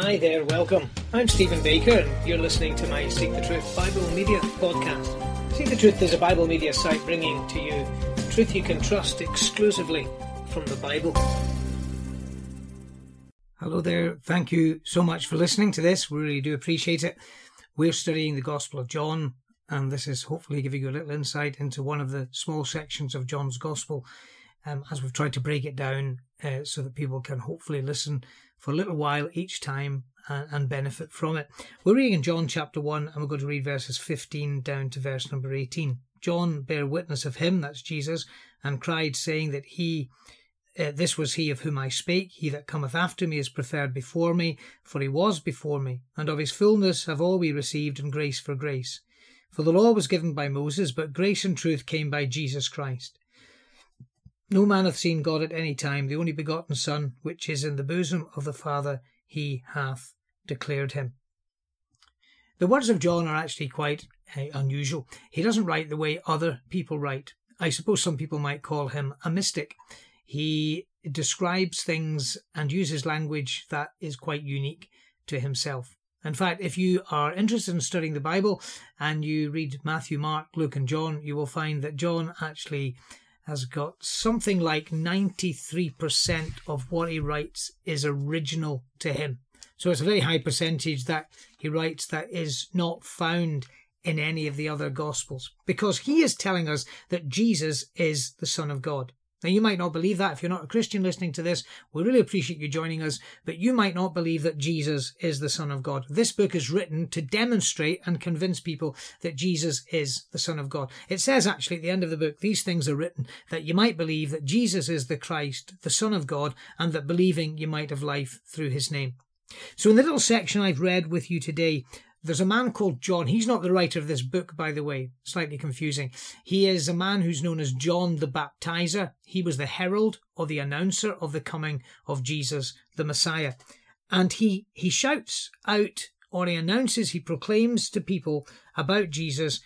Hi there, welcome. I'm Stephen Baker, and you're listening to my Seek the Truth Bible Media podcast. Seek the Truth is a Bible media site bringing to you truth you can trust exclusively from the Bible. Hello there, thank you so much for listening to this. We really do appreciate it. We're studying the Gospel of John, and this is hopefully giving you a little insight into one of the small sections of John's Gospel um, as we've tried to break it down uh, so that people can hopefully listen for a little while each time and, and benefit from it. We're reading in John chapter 1 and we're going to read verses 15 down to verse number 18. John bare witness of him, that's Jesus, and cried, saying that he, uh, this was he of whom I spake. He that cometh after me is preferred before me, for he was before me. And of his fullness have all we received, and grace for grace. For the law was given by Moses, but grace and truth came by Jesus Christ. No man hath seen God at any time, the only begotten Son, which is in the bosom of the Father, he hath declared him. The words of John are actually quite uh, unusual. He doesn't write the way other people write. I suppose some people might call him a mystic. He describes things and uses language that is quite unique to himself. In fact, if you are interested in studying the Bible and you read Matthew, Mark, Luke, and John, you will find that John actually has got something like 93% of what he writes is original to him. So it's a very high percentage that he writes that is not found in any of the other Gospels because he is telling us that Jesus is the Son of God. Now, you might not believe that if you're not a Christian listening to this. We really appreciate you joining us, but you might not believe that Jesus is the Son of God. This book is written to demonstrate and convince people that Jesus is the Son of God. It says actually at the end of the book, these things are written that you might believe that Jesus is the Christ, the Son of God, and that believing you might have life through his name. So, in the little section I've read with you today, there's a man called John. He's not the writer of this book, by the way. Slightly confusing. He is a man who's known as John the Baptizer. He was the herald or the announcer of the coming of Jesus, the Messiah. And he, he shouts out or he announces, he proclaims to people about Jesus,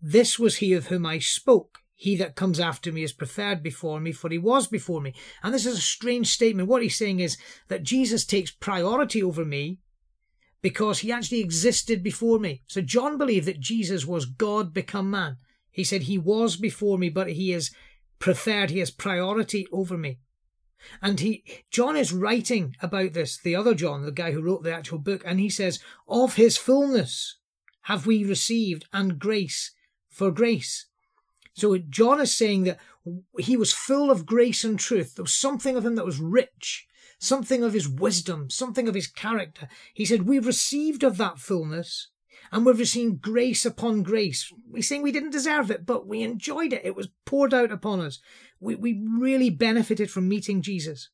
This was he of whom I spoke. He that comes after me is preferred before me, for he was before me. And this is a strange statement. What he's saying is that Jesus takes priority over me because he actually existed before me. So John believed that Jesus was God become man. He said he was before me, but he is preferred, he has priority over me. And he John is writing about this, the other John, the guy who wrote the actual book, and he says, Of his fullness have we received, and grace for grace. So John is saying that he was full of grace and truth. There was something of him that was rich something of his wisdom, something of his character. He said, We've received of that fullness and we've received grace upon grace. We're saying we didn't deserve it, but we enjoyed it. It was poured out upon us. We, we really benefited from meeting Jesus.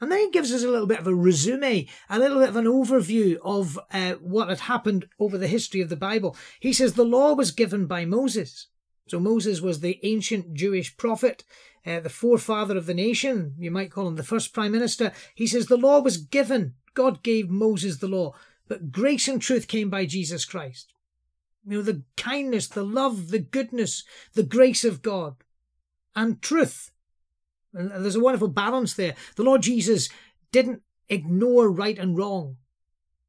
And then he gives us a little bit of a resume, a little bit of an overview of uh, what had happened over the history of the Bible. He says the law was given by Moses. So Moses was the ancient Jewish prophet, uh, the forefather of the nation. You might call him the first prime minister. He says the law was given. God gave Moses the law, but grace and truth came by Jesus Christ. You know, the kindness, the love, the goodness, the grace of God and truth. And there's a wonderful balance there. The Lord Jesus didn't ignore right and wrong.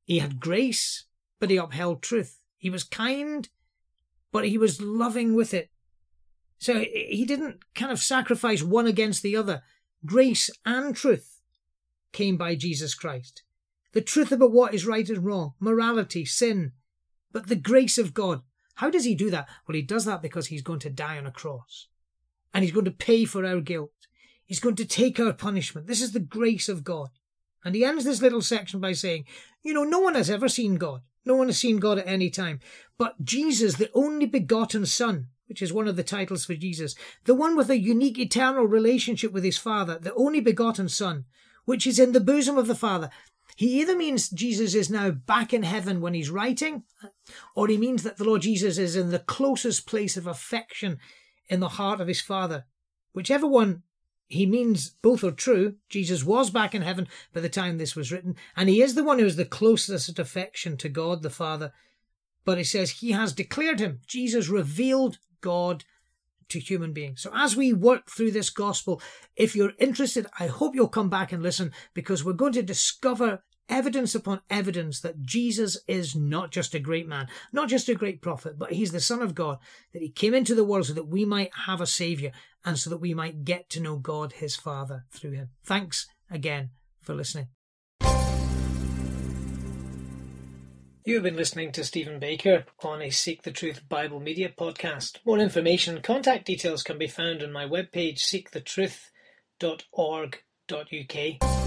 He had grace, but he upheld truth. He was kind, but he was loving with it. So he didn't kind of sacrifice one against the other. Grace and truth came by Jesus Christ. The truth about what is right and wrong, morality, sin, but the grace of God. How does he do that? Well, he does that because he's going to die on a cross and he's going to pay for our guilt. He's going to take our punishment. This is the grace of God. And he ends this little section by saying, You know, no one has ever seen God. No one has seen God at any time. But Jesus, the only begotten Son, which is one of the titles for Jesus, the one with a unique eternal relationship with his Father, the only begotten Son, which is in the bosom of the Father. He either means Jesus is now back in heaven when he's writing, or he means that the Lord Jesus is in the closest place of affection in the heart of his Father. Whichever one he means both are true. Jesus was back in heaven by the time this was written, and he is the one who is the closest at affection to God the Father. But it says he has declared him. Jesus revealed God to human beings. So as we work through this gospel, if you're interested, I hope you'll come back and listen because we're going to discover evidence upon evidence that Jesus is not just a great man, not just a great prophet, but he's the Son of God, that he came into the world so that we might have a Saviour and so that we might get to know God, his Father, through him. Thanks again for listening. You have been listening to Stephen Baker on a Seek the Truth Bible Media podcast. More information and contact details can be found on my webpage, seekthetruth.org.uk.